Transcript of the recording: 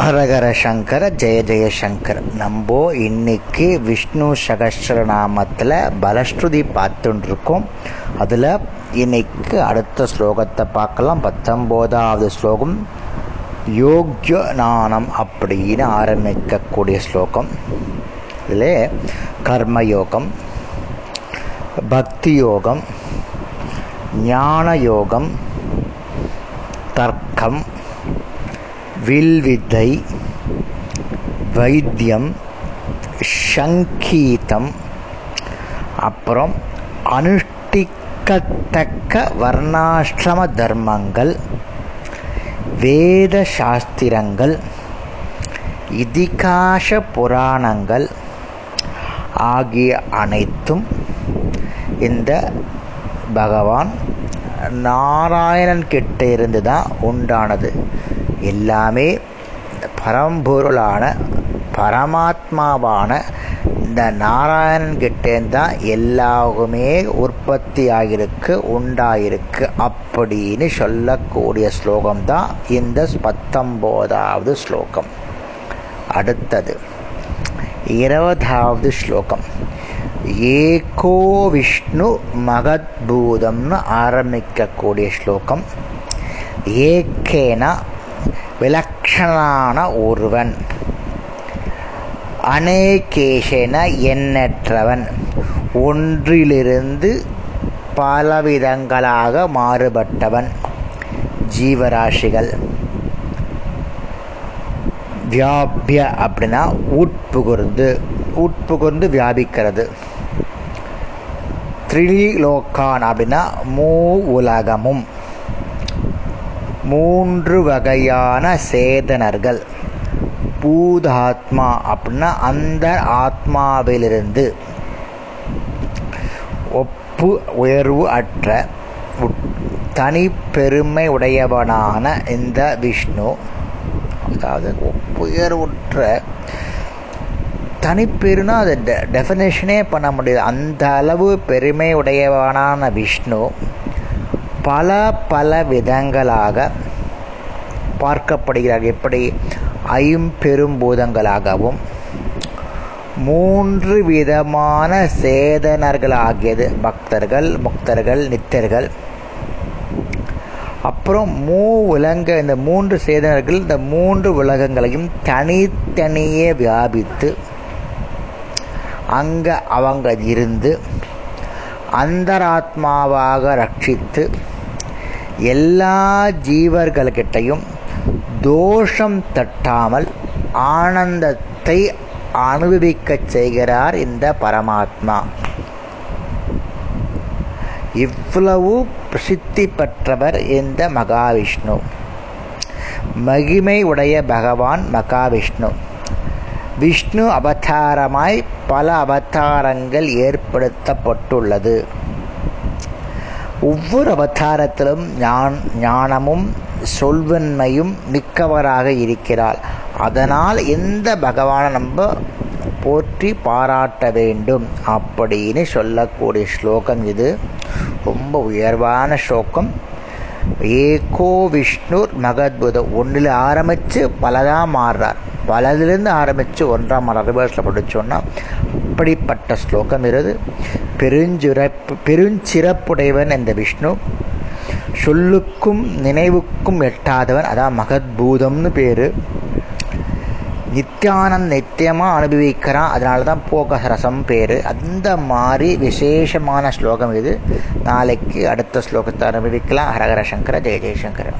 ஹரஹர சங்கர ஜெய ஜெய சங்கர். நம்ம இன்னைக்கு விஷ்ணு சகஸ்ரநாமத்தில் பலஸ்ருதி பார்த்துட்டுருக்கோம் அதில் இன்னைக்கு அடுத்த ஸ்லோகத்தை பார்க்கலாம். பத்தொம்போதாவது ஸ்லோகம் யோக்ய நாணம் அப்படின்னு ஆரம்பிக்கக்கூடிய ஸ்லோகம். இதில் கர்மயோகம் பக்தி யோகம் ஞான யோகம் தர்க்கம் வில்வித்தை வைத்தியம் சங்கீதம் அப்புறம் அனுஷ்டிக்கத்தக்க வர்ணாசிரம தர்மங்கள் வேத சாஸ்திரங்கள் இதிகாச புராணங்கள் ஆகிய அனைத்தும் இந்த பகவான் நாராயணன் கிட்ட இருந்து தான் உண்டானது. எல்லாமே பரம்பொருளான பரமாத்மாவான இந்த நாராயணன் தான் எல்லாருமே உற்பத்தி ஆகிருக்கு உண்டாயிருக்கு அப்படின்னு சொல்லக்கூடிய ஸ்லோகம் தான் இந்த பத்தொம்போதாவது ஸ்லோகம். அடுத்தது இருபதாவது ஸ்லோகம். ஏகோ விஷ்ணு மகத்பூதம்னு ஆரம்பிக்கக்கூடிய ஸ்லோகம். ஏக்கேனா விலக்ஷணான ஒருவன். அநேகேஷன எண்ணற்றவன். ஒன்றிலிருந்து பலவிதங்களாக மாறுபட்டவன். ஜீவராசிகள். வியாபிய அப்படின்னா உட்புகுர்ந்து உட்புகுர்ந்து வியாபிக்கிறது. த்ரிலோகான் அப்படின்னா மூ உலகமும். மூன்று வகையான சேதனர்கள். பூதாத்மா அப்படின்னா அந்த ஆத்மாவிலிருந்து ஒப்பு உயர்வு அற்ற தனி பெருமை உடையவனான இந்த விஷ்ணு அதாவது ஒப்புயர்வுற்ற தனிப்பெருனா அது டெஃபினேஷனே பண்ண முடியாது. அந்த அளவு பெருமை உடையவனான விஷ்ணு பல பல விதங்களாக பார்க்கப்படுகிறார். எப்படி? ஐம்பெரும்பூதங்களாகவும் மூன்று விதமான சேதனர்களாகியது பக்தர்கள் முக்தர்கள் நித்தர்கள். அப்புறம் மூ உலக இந்த மூன்று சேதனர்கள் இந்த மூன்று உலகங்களையும் தனித்தனியே வியாபித்து அங்க அவங்க இருந்து அந்தராத்மாவாக ரட்சித்து எல்லா ஜீவர்கள்கிட்டையும் தோஷம் தட்டாமல் ஆனந்தத்தை அனுபவிக்கச் செய்கிறார் இந்த பரமாத்மா. இவ்வளவு பிரசித்தி பெற்றவர் இந்த மகாவிஷ்ணு. மகிமை உடைய பகவான் மகாவிஷ்ணு. விஷ்ணு அவதாரமாய் பல அவதாரங்கள் ஏற்படுத்தப்பட்டுள்ளது. ஒவ்வொரு அவதாரத்திலும் ஞானமும் சொல்வன்மையும் மிக்கவராக இருக்கிறார் அதனால் எந்த பகவானை நம்ம போற்றி பாராட்ட வேண்டும் அப்படின்னு சொல்லக்கூடிய ஸ்லோகம் இது. ரொம்ப உயர்வான ஸ்லோகம். ஏகோ விஷ்ணுர் மகத்புதம் ஒன்றில் ஆரம்பித்து பலதாக மாறுறார். பலதிலிருந்து ஆரம்பித்து ஒன்றாம் ரிவர்ஸில் படித்தோன்னா அப்படிப்பட்ட ஸ்லோகம் இருது. பெருஞ்சிறப்பு பெருஞ்சிறப்புடையவன் இந்த விஷ்ணு. சொல்லுக்கும் நினைவுக்கும் எட்டாதவன். அதான் மகத்பூதம்னு பேர். நித்தியானந்த் நித்தியமாக அனுபவிக்கிறான் அதனால தான் போகரசம் பேர். அந்த மாதிரி விசேஷமான ஸ்லோகம் இது. நாளைக்கு அடுத்த ஸ்லோகத்தை அனுபவிக்கலாம். ஹரஹர சங்கர ஜெய ஜெயசங்கர